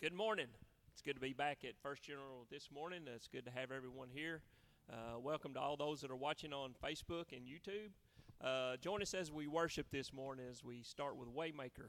Good morning. It's good to be back at First General this morning. It's good to have everyone here. Uh, welcome to all those that are watching on Facebook and YouTube. Uh, join us as we worship this morning as we start with Waymaker.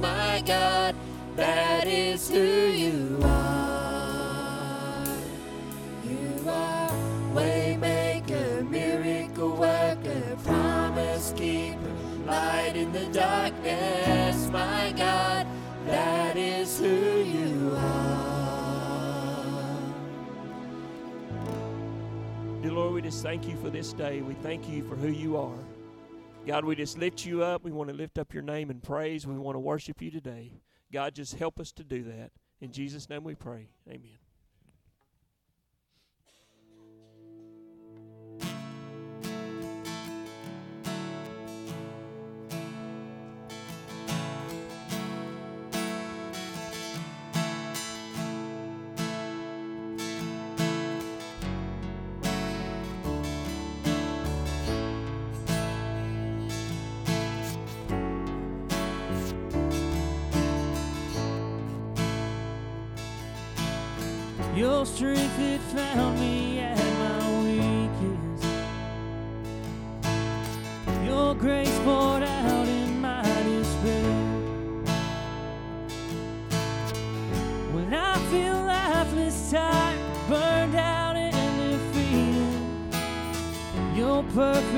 my God, that is who you are. You are waymaker, miracle worker, promise keeper, light in the darkness, my God, that is who you are. Dear Lord, we just thank you for this day. We thank you for who you are. God, we just lift you up. We want to lift up your name in praise. We want to worship you today. God, just help us to do that. In Jesus' name we pray. Amen. Your strength it found me at my weakest. Your grace poured out in my despair. When I feel lifeless, tired, burned out, and defeated, your perfect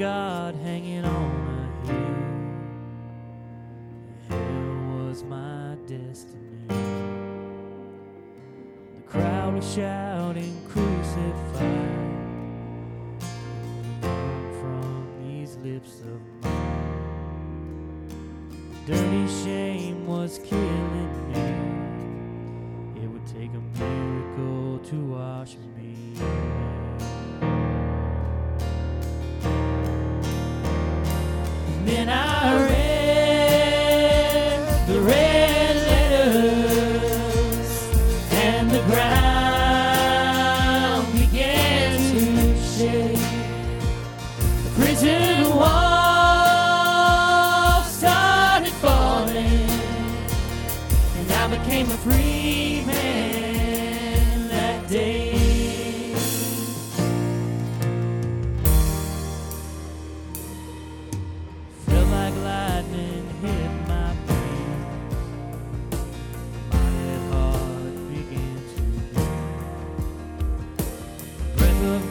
God hanging on a hill. Hell was my destiny. The crowd was shouting, Crucify. From these lips of mine. Dirty shame was killing me.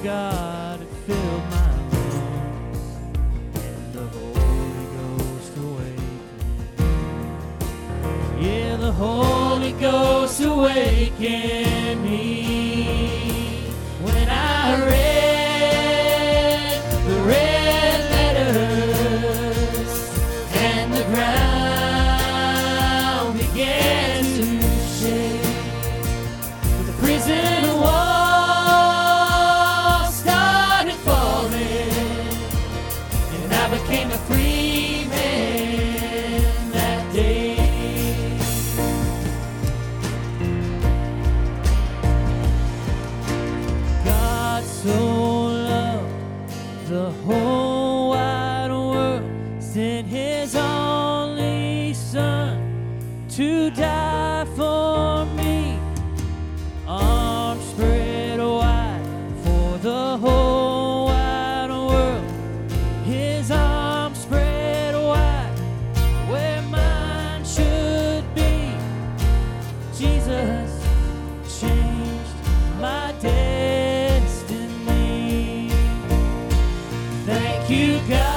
God you, God,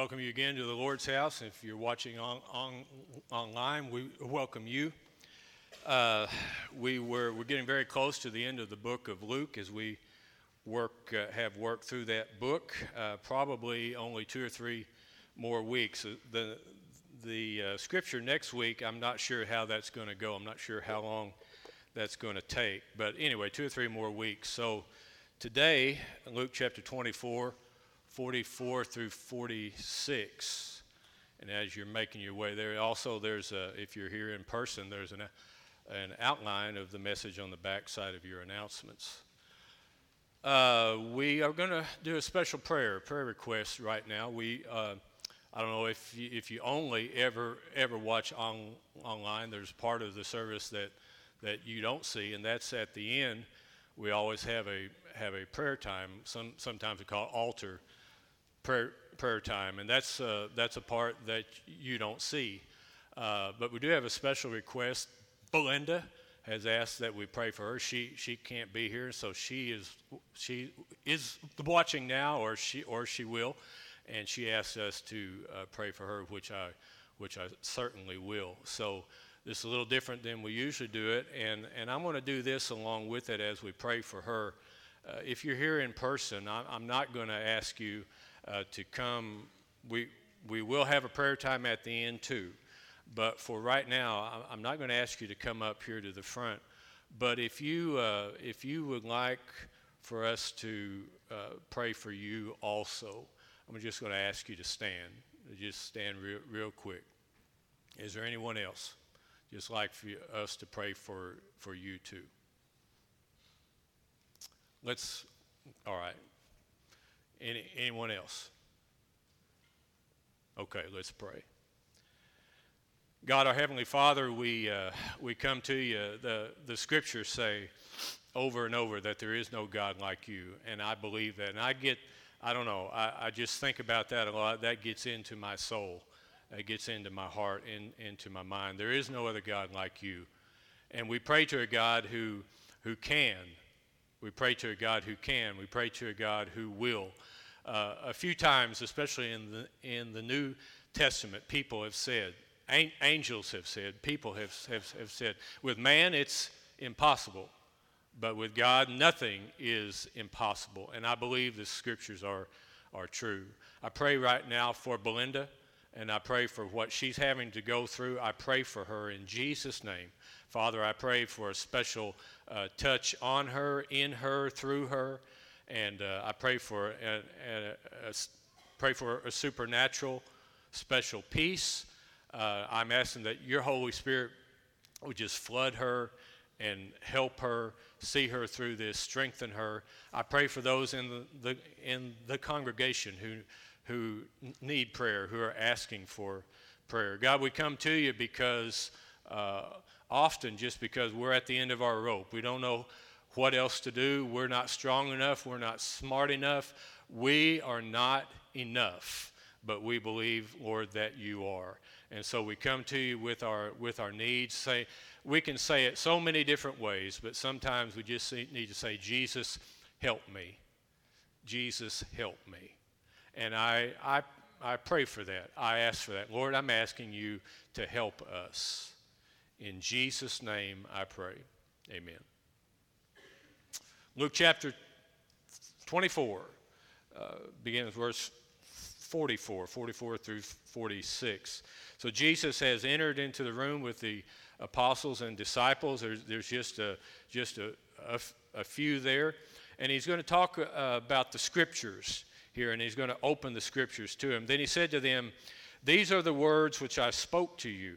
welcome you again to the Lord's house. If you're watching on, on, online, we welcome you. Uh, we were we're getting very close to the end of the book of Luke as we work uh, have worked through that book. Uh, probably only two or three more weeks. Uh, The the uh, scripture next week, I'm not sure how that's going to go. I'm not sure how long that's going to take. But anyway, two or three more weeks. So today, Luke chapter 24, 44 through 46. And as you're making your way there, also there's a, if you're here in person, there's an, an outline of the message on the back side of your announcements. Uh, we are going to do a special prayer, prayer request right now. We, uh, I don't know if you, if you only ever ever watch on, online. There's part of the service that that you don't see, and that's at the end. We always have a have a prayer time. Some sometimes we call it altar prayer prayer time, and that's uh, that's a part that you don't see. Uh, but we do have a special request. Belinda has asked that we pray for her. She she can't be here, so she is she is watching now, or she or she will, and she asked us to uh, pray for her, which I which I certainly will. So this is a little different than we usually do it, and and I'm going to do this along with it as we pray for her. Uh, if you're here in person, I'm, I'm not going to ask you uh, to come. We, we will have a prayer time at the end too. But for right now, I'm not going to ask you to come up here to the front. But if you, uh, if you would like for us to uh, pray for you also, I'm just going to ask you to stand. Just stand real, real quick. Is there anyone else? Just like for us to pray for, for you too. Let's, all right. Any, anyone else? Okay, let's pray. God, our Heavenly Father, we, uh, we come to you. The, the scriptures say over and over that there is no God like you, and I believe that. And I get, I don't know, I, I just think about that a lot. That gets into my soul, that gets into my heart, in, into my mind. There is no other God like you. And we pray to a God who, who can. We pray to a God who can. We pray to a God who will. Uh, a few times, especially in the, in the New Testament, people have said, angels have said, people have, have, have said, with man it's impossible, but with God nothing is impossible. And I believe the scriptures are, are true. I pray right now for Belinda, and I pray for what she's having to go through. I pray for her in Jesus' name. Father, I pray for a special uh, touch on her, in her, through her. And uh, I pray for a, a, a, pray for a supernatural, special peace. Uh, I'm asking that your Holy Spirit would just flood her and help her, see her through this, strengthen her. I pray for those in the, the in the congregation who who need prayer, who are asking for prayer. God, we come to you because uh, often just because we're at the end of our rope, we don't know what else to do. We're not strong enough. We're not smart enough. We are not enough. But we believe, Lord, that you are. And so we come to you with our, with our needs. Say, we can say it so many different ways, but sometimes we just need to say, Jesus, help me. Jesus, help me. And I, I, I pray for that. I ask for that. Lord, I'm asking you to help us. In Jesus' name I pray. Amen. Luke chapter 24 uh, begins verse 44, 44 through 46. So Jesus has entered into the room with the apostles and disciples. There's, there's just, a, just a, a, a few there. And he's going to talk uh, about the scriptures here, and he's going to open the scriptures to him. Then he said to them, These are the words which I spoke to you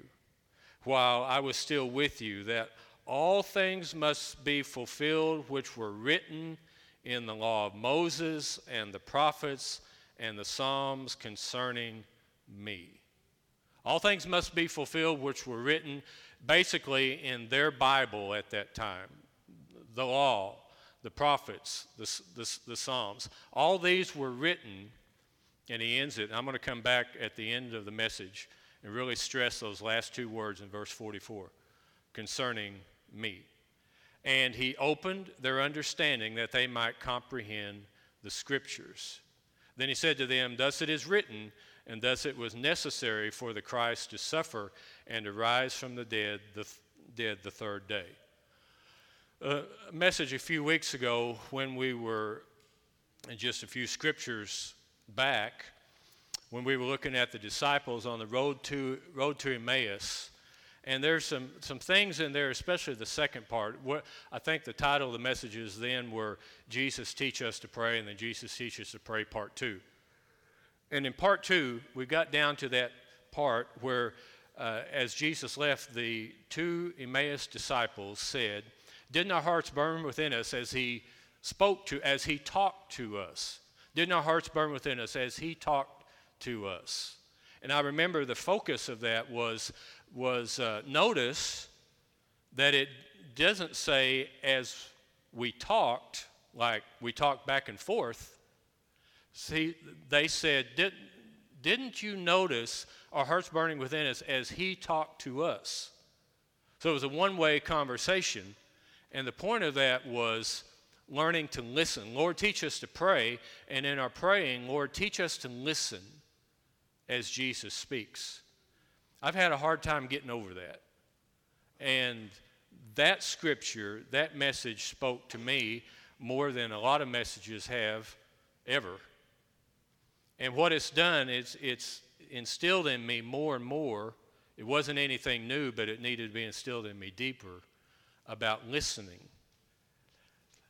while I was still with you, that all things must be fulfilled which were written in the law of Moses and the prophets and the Psalms concerning me. All things must be fulfilled which were written basically in their Bible at that time. The law, the prophets, the, the, the Psalms. All these were written, and he ends it. I'm going to come back at the end of the message and really stress those last two words in verse 44 concerning me. And he opened their understanding that they might comprehend the scriptures. Then he said to them, Thus it is written, and thus it was necessary for the Christ to suffer and to rise from the dead the, th- dead the third day. A message a few weeks ago when we were just a few scriptures back when we were looking at the disciples on the road to, road to Emmaus. And there's some, some things in there, especially the second part. What, I think the title of the messages then were Jesus Teach Us to Pray, and then Jesus Teach Us to Pray, part two. And in part two, we got down to that part where, uh, as Jesus left, the two Emmaus disciples said, Didn't our hearts burn within us as he spoke to, as he talked to us? Didn't our hearts burn within us as he talked to us? And I remember the focus of that was was uh, notice that it doesn't say as we talked, like we talked back and forth. See, they said, Did, Didn't you notice our hearts burning within us as He talked to us? So it was a one way conversation. And the point of that was learning to listen. Lord, teach us to pray. And in our praying, Lord, teach us to listen as Jesus speaks. I've had a hard time getting over that. And that scripture, that message spoke to me more than a lot of messages have ever. And what it's done is it's instilled in me more and more. It wasn't anything new, but it needed to be instilled in me deeper about listening.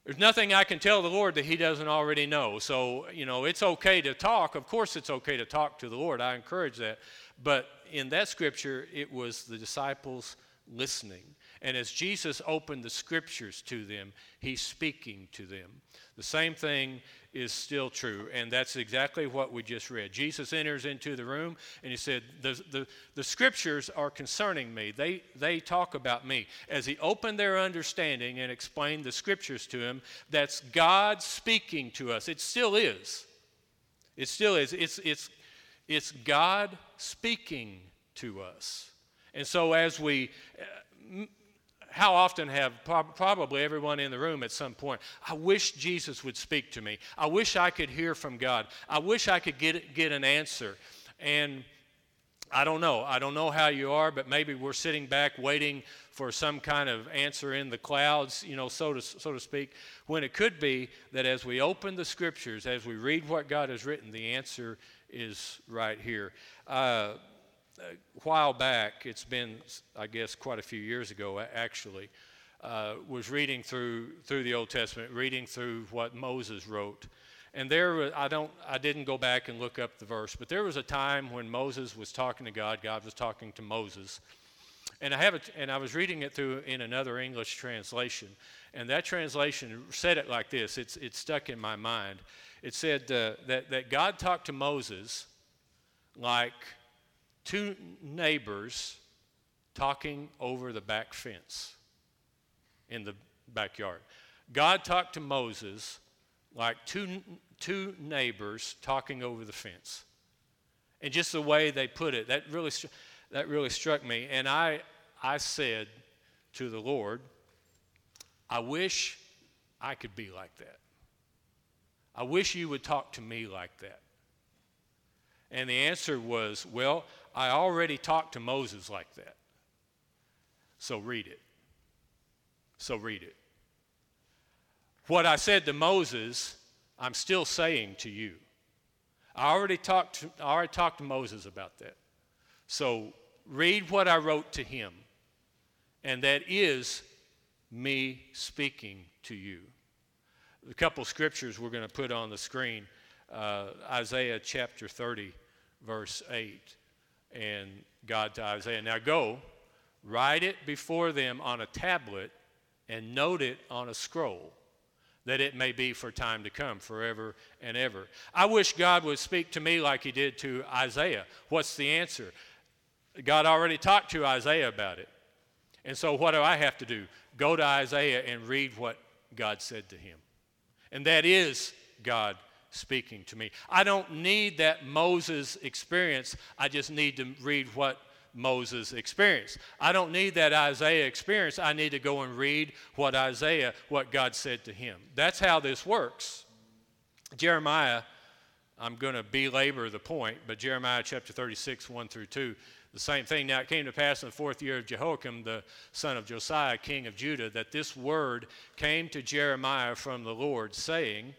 There's nothing I can tell the Lord that He doesn't already know. So, you know, it's okay to talk. Of course, it's okay to talk to the Lord. I encourage that. But in that scripture, it was the disciples listening. And as Jesus opened the scriptures to them, he's speaking to them. The same thing is still true, and that's exactly what we just read. Jesus enters into the room and he said, The, the, the scriptures are concerning me. They, they talk about me. As he opened their understanding and explained the scriptures to him, that's God speaking to us. It still is. It still is. It's, it's, it's God speaking to us. And so, as we, uh, how often have probably everyone in the room at some point, I wish Jesus would speak to me. I wish I could hear from God. I wish I could get, get an answer. And I don't know. I don't know how you are, but maybe we're sitting back waiting for some kind of answer in the clouds, you know, so to, so to speak, when it could be that as we open the scriptures, as we read what God has written, the answer is right here. Uh, a while back, it's been, I guess, quite a few years ago, actually, uh, was reading through through the Old Testament, reading through what Moses wrote, and there, I don't, I didn't go back and look up the verse, but there was a time when Moses was talking to God. God was talking to Moses, and I have it, and I was reading it through in another English translation, and that translation said it like this. It's it's stuck in my mind. It said uh, that that God talked to Moses like two neighbors talking over the back fence in the backyard. God talked to Moses like two, two neighbors talking over the fence. And just the way they put it, that really, that really struck me. And I, I said to the Lord, I wish I could be like that. I wish you would talk to me like that. And the answer was, well, I already talked to Moses like that. So read it. So read it. What I said to Moses, I'm still saying to you. I already talked to, I already talked to Moses about that. So read what I wrote to him. And that is me speaking to you. A couple scriptures we're going to put on the screen uh, Isaiah chapter 30, verse 8 and God to Isaiah, Now go, write it before them on a tablet, and note it on a scroll, that it may be for time to come, forever and ever. I wish God would speak to me like He did to Isaiah. What's the answer? God already talked to Isaiah about it. And so, what do I have to do? Go to Isaiah and read what God said to him. And that is God speaking to me. I don't need that Moses experience. I just need to read what Moses experienced. I don't need that Isaiah experience. I need to go and read what Isaiah, what God said to him. That's how this works. Jeremiah, I'm going to belabor the point, but Jeremiah chapter 36, 1 through 2, the same thing. Now it came to pass in the fourth year of Jehoiakim, the son of Josiah, king of Judah, that this word came to Jeremiah from the Lord, saying,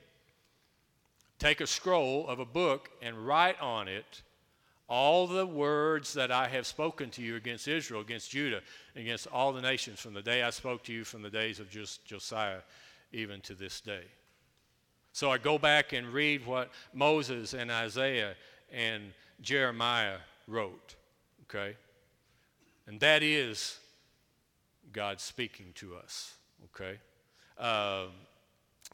Take a scroll of a book and write on it all the words that I have spoken to you against Israel, against Judah, against all the nations from the day I spoke to you from the days of Josiah, even to this day. So I go back and read what Moses and Isaiah and Jeremiah wrote, okay? And that is God speaking to us, okay? Uh,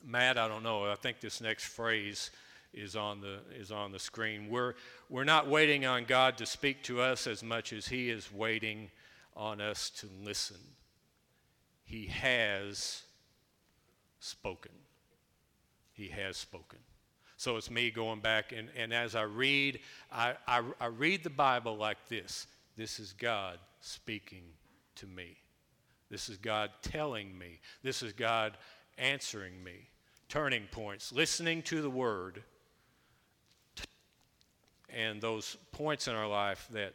Matt, I don't know. I think this next phrase is on the is on the screen. We're we're not waiting on God to speak to us as much as He is waiting on us to listen. He has spoken. He has spoken. So it's me going back, and, and as I read, I, I, I read the Bible like this this is God speaking to me. This is God telling me. This is God answering me. Turning points, listening to the word, and those points in our life that,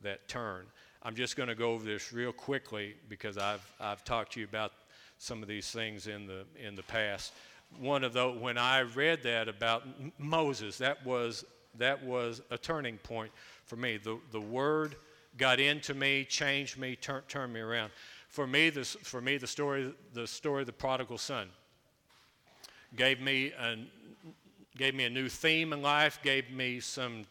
that turn. I'm just going to go over this real quickly because I've, I've talked to you about some of these things in the, in the past. One of the, when I read that about Moses, that was, that was a turning point for me. The, the word got into me, changed me, tur- turned me around. For me, this, for me the, story, the story of the prodigal son gave me an, gave me a new theme in life, gave me some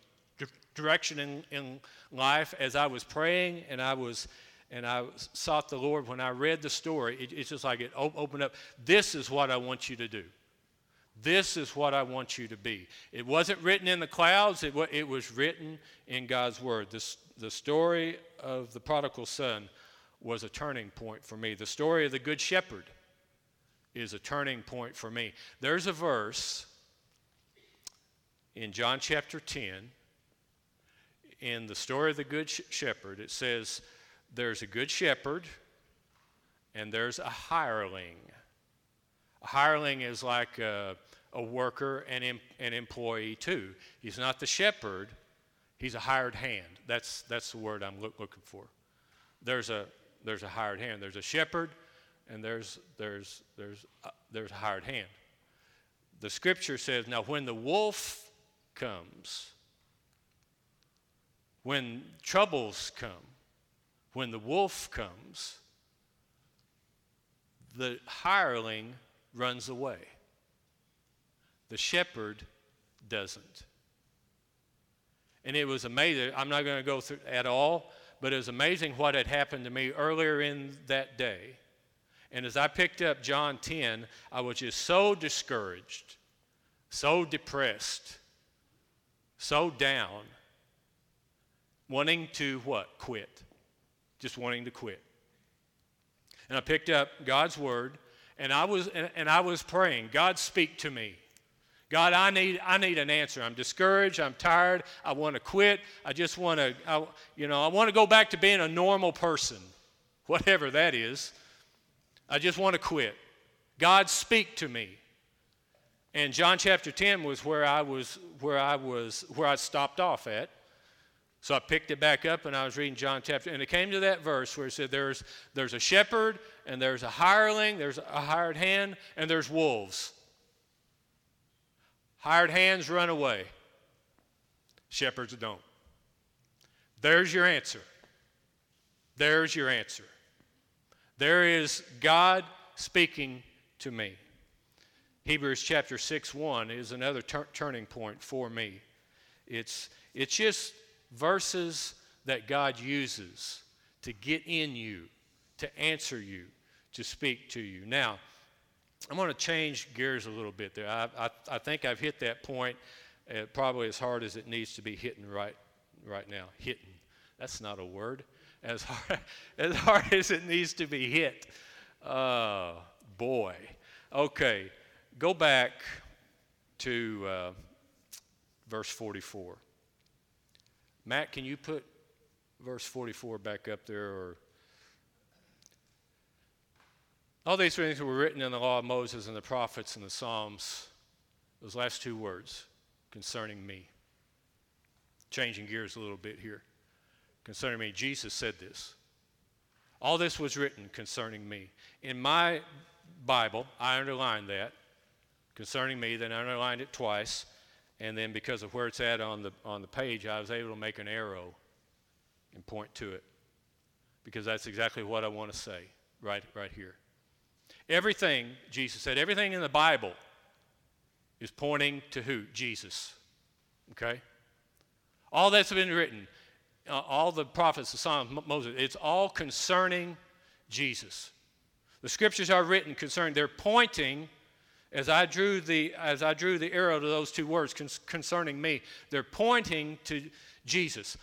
direction in, in life as I was praying and I was and I sought the Lord when I read the story. It, it's just like it opened up. This is what I want you to do. This is what I want you to be. It wasn't written in the clouds, it, it was written in God's Word. This, the story of the prodigal son was a turning point for me. The story of the Good Shepherd is a turning point for me. There's a verse in John chapter 10, in the story of the Good Shepherd, it says, There's a good shepherd and there's a hireling. A hireling is like a, a worker and an employee too. He's not the shepherd, he's a hired hand. That's, that's the word I'm look, looking for. There's a, there's a hired hand. There's a shepherd and there's, there's, there's, uh, there's a hired hand. The scripture says, Now when the wolf comes, when troubles come, when the wolf comes, the hireling runs away. The shepherd doesn't. And it was amazing. I'm not going to go through at all, but it was amazing what had happened to me earlier in that day. And as I picked up John 10, I was just so discouraged, so depressed, so down, wanting to what? Quit. Just wanting to quit. And I picked up God's word and I was and, and I was praying, God speak to me. God, I need, I need an answer. I'm discouraged. I'm tired. I want to quit. I just want to, I, you know, I want to go back to being a normal person, whatever that is. I just want to quit. God, speak to me. And John chapter 10 was where I was where I was where I stopped off at. So I picked it back up and I was reading John chapter and it came to that verse where it said there's there's a shepherd and there's a hireling, there's a hired hand and there's wolves. Hired hands run away. Shepherds don't. There's your answer. There's your answer. There is God speaking to me. Hebrews chapter 6 1 is another tur- turning point for me. It's, it's just verses that God uses to get in you, to answer you, to speak to you. Now, I'm going to change gears a little bit there. I, I, I think I've hit that point uh, probably as hard as it needs to be hitting right, right now. Hitting. That's not a word. As hard, as hard as it needs to be hit. Oh, boy. Okay. Go back to uh, verse 44. Matt, can you put verse 44 back up there? Or all these things were written in the law of Moses and the prophets and the Psalms. Those last two words concerning me. Changing gears a little bit here. Concerning me, Jesus said this. All this was written concerning me. In my Bible, I underlined that concerning me, then I underlined it twice. And then because of where it's at on the, on the page, I was able to make an arrow and point to it. Because that's exactly what I want to say right, right here. Everything, Jesus said, everything in the Bible is pointing to who? Jesus. Okay? All that's been written, uh, all the prophets, the Psalms, Moses, it's all concerning Jesus. The scriptures are written concerning, they're pointing, as I drew the, as I drew the arrow to those two words concerning me, they're pointing to Jesus.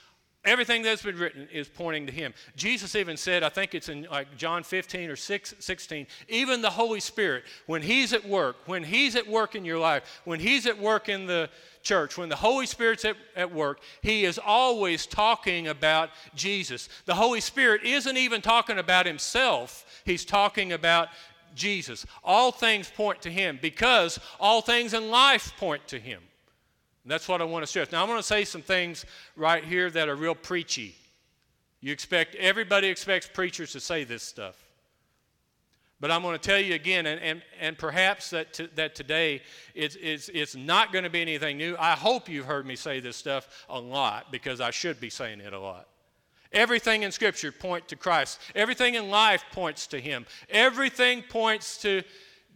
Everything that's been written is pointing to him. Jesus even said, I think it's in like John 15 or 6, 16, even the Holy Spirit, when he's at work, when he's at work in your life, when he's at work in the church, when the Holy Spirit's at, at work, he is always talking about Jesus. The Holy Spirit isn't even talking about himself, he's talking about Jesus. All things point to him because all things in life point to him. And that's what I want to stress. Now, I'm going to say some things right here that are real preachy. You expect, everybody expects preachers to say this stuff. But I'm going to tell you again, and, and, and perhaps that, that today it's, it's, it's not going to be anything new. I hope you've heard me say this stuff a lot because I should be saying it a lot. Everything in Scripture points to Christ. Everything in life points to Him. Everything points to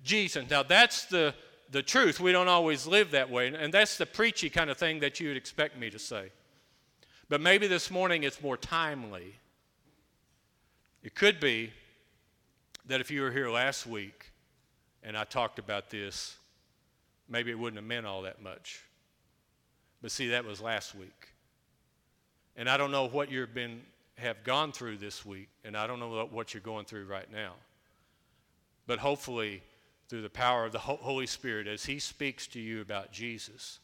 Jesus. Now that's the the truth. We don't always live that way. And that's the preachy kind of thing that you would expect me to say. But maybe this morning it's more timely. It could be that if you were here last week and I talked about this, maybe it wouldn't have meant all that much. But see, that was last week. And I don't know what you've been have gone through this week, and I don't know what you're going through right now. But hopefully through the power of the Holy Spirit as He speaks to you about Jesus,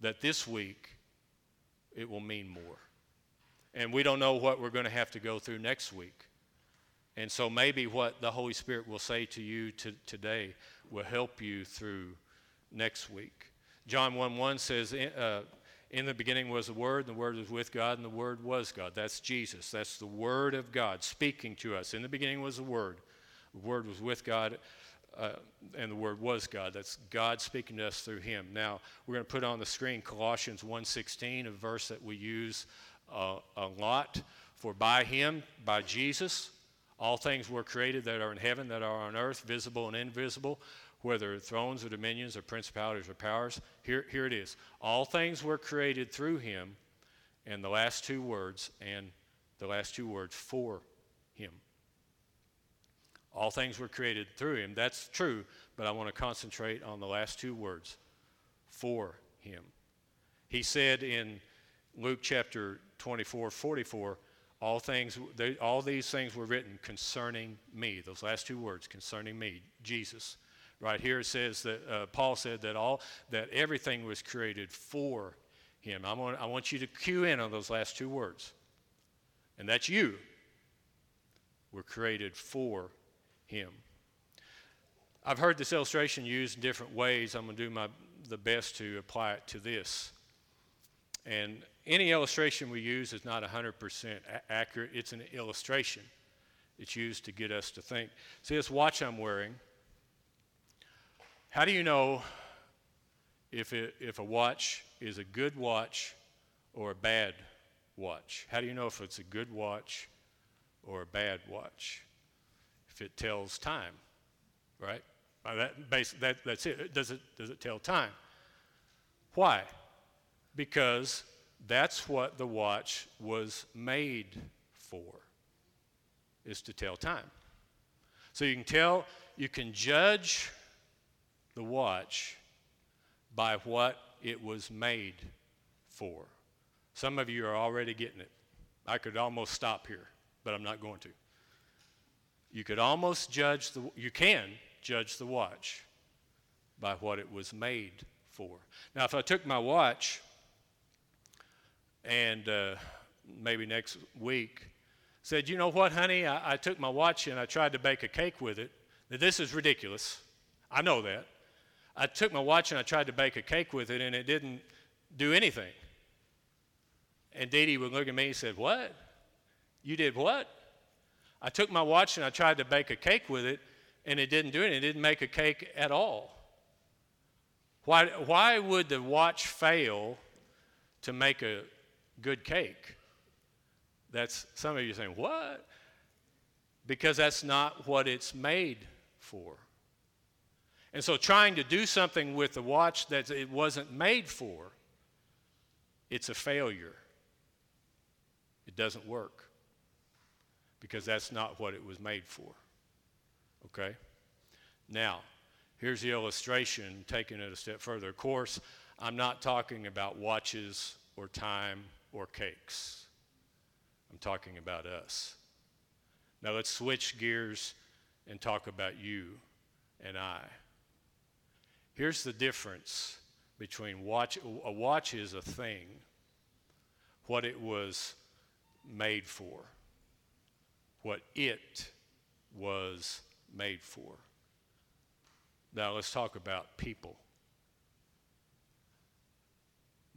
that this week it will mean more. And we don't know what we're going to have to go through next week. And so maybe what the Holy Spirit will say to you to, today will help you through next week. John 1 1 says, uh, In the beginning was the Word, and the Word was with God, and the Word was God. That's Jesus. That's the Word of God speaking to us. In the beginning was the Word. The Word was with God, uh, and the word was God. That's God speaking to us through him. Now, we're going to put on the screen Colossians 1.16, a verse that we use uh, a lot. For by him, by Jesus, all things were created that are in heaven, that are on earth, visible and invisible, whether thrones or dominions or principalities or powers. Here, here it is. All things were created through him, and the last two words, and the last two words, for. All things were created through him. That's true, but I want to concentrate on the last two words for him. He said in Luke chapter 24, 44, all things they, all these things were written concerning me. Those last two words concerning me jesus. Right here it says that uh, paul said that all that everything was created for him. I want, I want you to cue in on those last two words. And that's you. Were created for him. I've heard this illustration used in different ways. I'm going to do my, the best to apply it to this. And any illustration we use is not 100% a- accurate, it's an illustration. It's used to get us to think. See, this watch I'm wearing, how do you know if, it, if a watch is a good watch or a bad watch? How do you know if it's a good watch or a bad watch? It tells time, right? that, base, that, that's it. Does it, does it tell time? Why? Because that's what the watch was made for, is to tell time. So you can tell, you can judge the watch by what it was made for. Some of you are already getting it. I could almost stop here, but I'm not going to. You could almost judge the, you can judge the watch by what it was made for. Now, if I took my watch and uh, maybe next week said, you know what, honey, I, I took my watch and I tried to bake a cake with it. Now, this is ridiculous. I know that. I took my watch and I tried to bake a cake with it and it didn't do anything. And Dee Dee would look at me and said, What? You did what? I took my watch and I tried to bake a cake with it, and it didn't do it. It didn't make a cake at all. Why, why would the watch fail to make a good cake? That's some of you saying, What? Because that's not what it's made for. And so trying to do something with the watch that it wasn't made for, it's a failure. It doesn't work because that's not what it was made for. Okay? Now, here's the illustration, taking it a step further. Of course, I'm not talking about watches or time or cakes. I'm talking about us. Now let's switch gears and talk about you and I. Here's the difference between watch a watch is a thing, what it was made for, what it was made for. Now let's talk about people.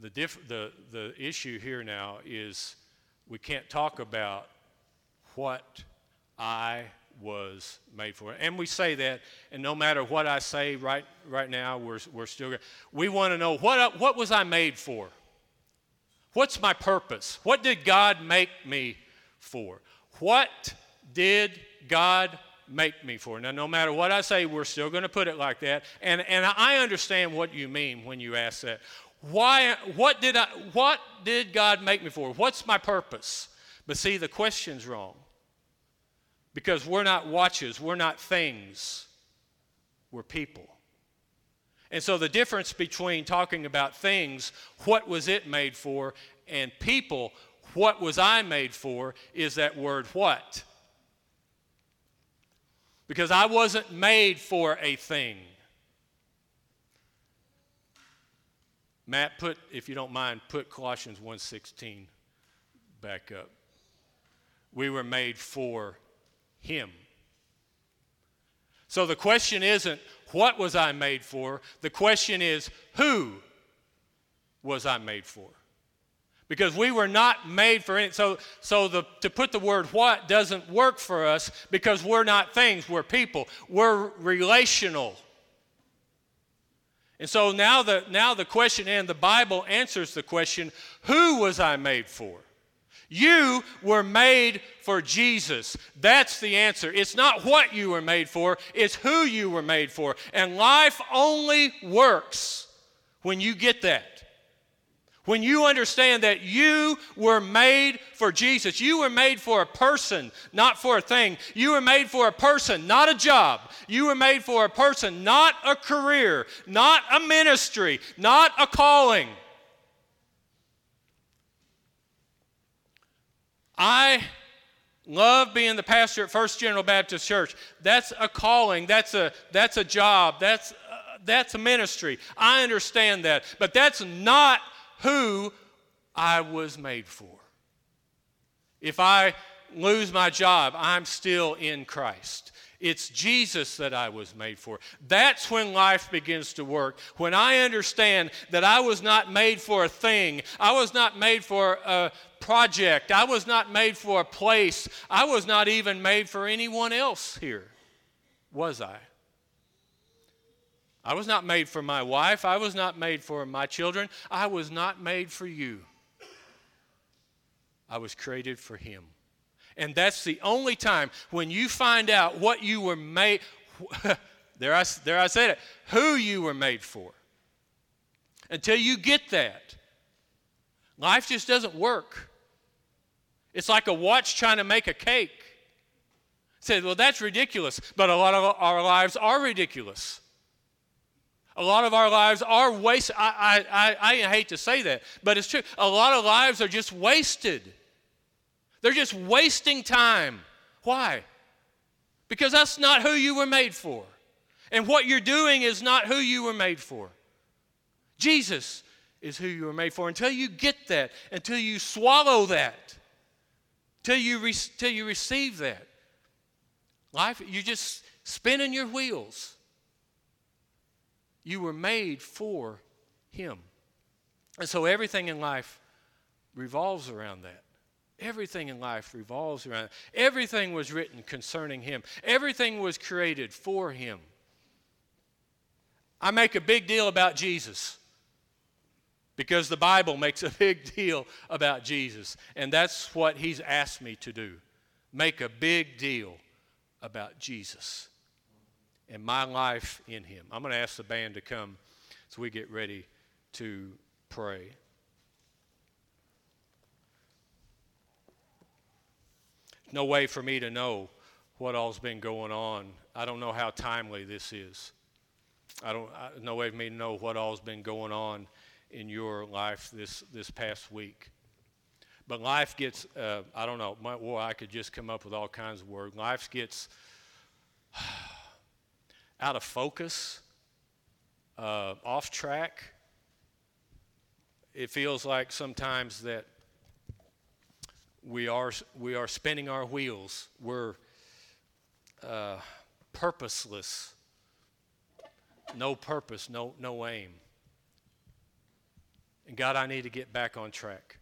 The, diff- the, the issue here now is we can't talk about what I was made for. And we say that, and no matter what I say right, right now, we're, we're still, we want to know what, what was I made for? What's my purpose? What did God make me for? What did God make me for? Now, no matter what I say, we're still going to put it like that. And, and I understand what you mean when you ask that. Why, what, did I, what did God make me for? What's my purpose? But see, the question's wrong. Because we're not watches, we're not things, we're people. And so the difference between talking about things, what was it made for, and people, what was I made for, is that word what. Because I wasn't made for a thing. Matt, put, if you don't mind, put Colossians 1.16 back up. We were made for him. So the question isn't, what was I made for? The question is, who was I made for? Because we were not made for it. So, so the, to put the word what doesn't work for us because we're not things, we're people. We're relational. And so now the, now the question, and the Bible answers the question who was I made for? You were made for Jesus. That's the answer. It's not what you were made for, it's who you were made for. And life only works when you get that. When you understand that you were made for Jesus, you were made for a person, not for a thing. You were made for a person, not a job. You were made for a person, not a career, not a ministry, not a calling. I love being the pastor at First General Baptist Church. That's a calling, that's a, that's a job, that's, uh, that's a ministry. I understand that. But that's not who I was made for. If I lose my job, I'm still in Christ. It's Jesus that I was made for. That's when life begins to work. When I understand that I was not made for a thing, I was not made for a project, I was not made for a place, I was not even made for anyone else here, was I? I was not made for my wife. I was not made for my children. I was not made for you. I was created for Him. And that's the only time when you find out what you were made, there I, there I said it, who you were made for. Until you get that, life just doesn't work. It's like a watch trying to make a cake. Say, well, that's ridiculous, but a lot of our lives are ridiculous. A lot of our lives are wasted. I, I, I, I hate to say that, but it's true. A lot of lives are just wasted. They're just wasting time. Why? Because that's not who you were made for. And what you're doing is not who you were made for. Jesus is who you were made for. Until you get that, until you swallow that, till you, re- till you receive that, life, you're just spinning your wheels. You were made for Him. And so everything in life revolves around that. Everything in life revolves around. Everything was written concerning him. Everything was created for him. I make a big deal about Jesus because the Bible makes a big deal about Jesus. And that's what He's asked me to do make a big deal about Jesus and my life in Him. I'm going to ask the band to come as we get ready to pray. No way for me to know what all's been going on. I don't know how timely this is. I don't. I, no way for me to know what all's been going on in your life this this past week. But life gets. Uh, I don't know. My, well, I could just come up with all kinds of words. Life gets out of focus, uh, off track. It feels like sometimes that we are we are spinning our wheels. We're uh, purposeless. No purpose, no no aim. And God, I need to get back on track.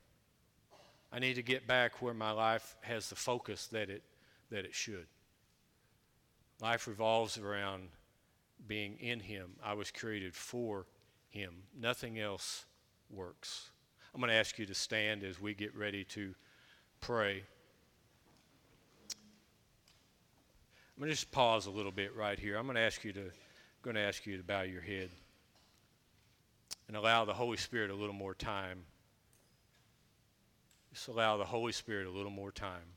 I need to get back where my life has the focus that it that it should. Life revolves around being in Him. I was created for Him. Nothing else works. I'm going to ask you to stand as we get ready to pray. I'm going to just pause a little bit right here. I'm going to ask you to going to ask you to bow your head and allow the Holy Spirit a little more time. Just allow the Holy Spirit a little more time.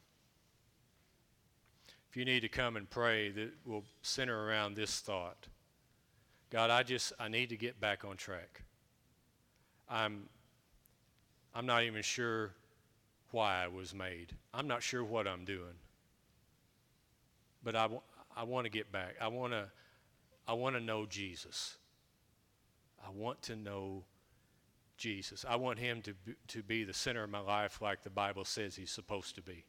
If you need to come and pray, that will center around this thought. God, I just I need to get back on track. I'm I'm not even sure why I was made. I'm not sure what I'm doing. But I, I want to get back. I want to I want to know Jesus. I want to know Jesus. I want him to be, to be the center of my life like the Bible says he's supposed to be.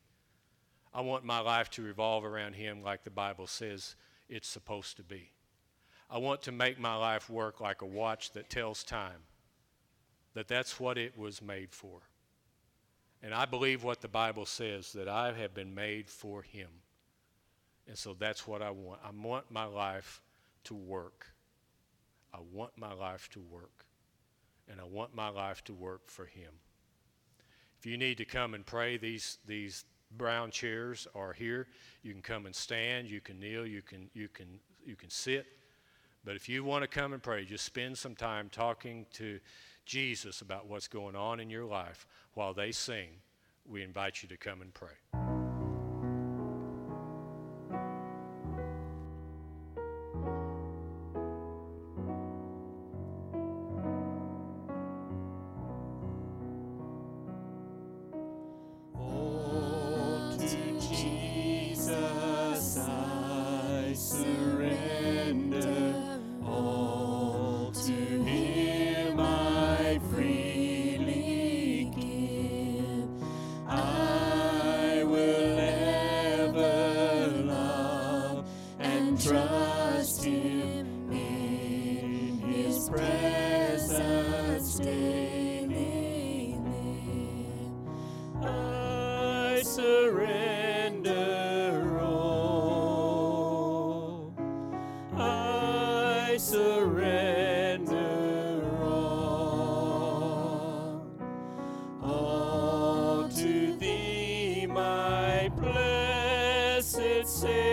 I want my life to revolve around him like the Bible says it's supposed to be. I want to make my life work like a watch that tells time. That that's what it was made for. And I believe what the Bible says that I have been made for him. And so that's what I want. I want my life to work. I want my life to work. And I want my life to work for Him. If you need to come and pray, these, these brown chairs are here. You can come and stand, you can kneel, you can, you can, you can sit. But if you want to come and pray, just spend some time talking to Jesus about what's going on in your life while they sing. We invite you to come and pray. Surrender.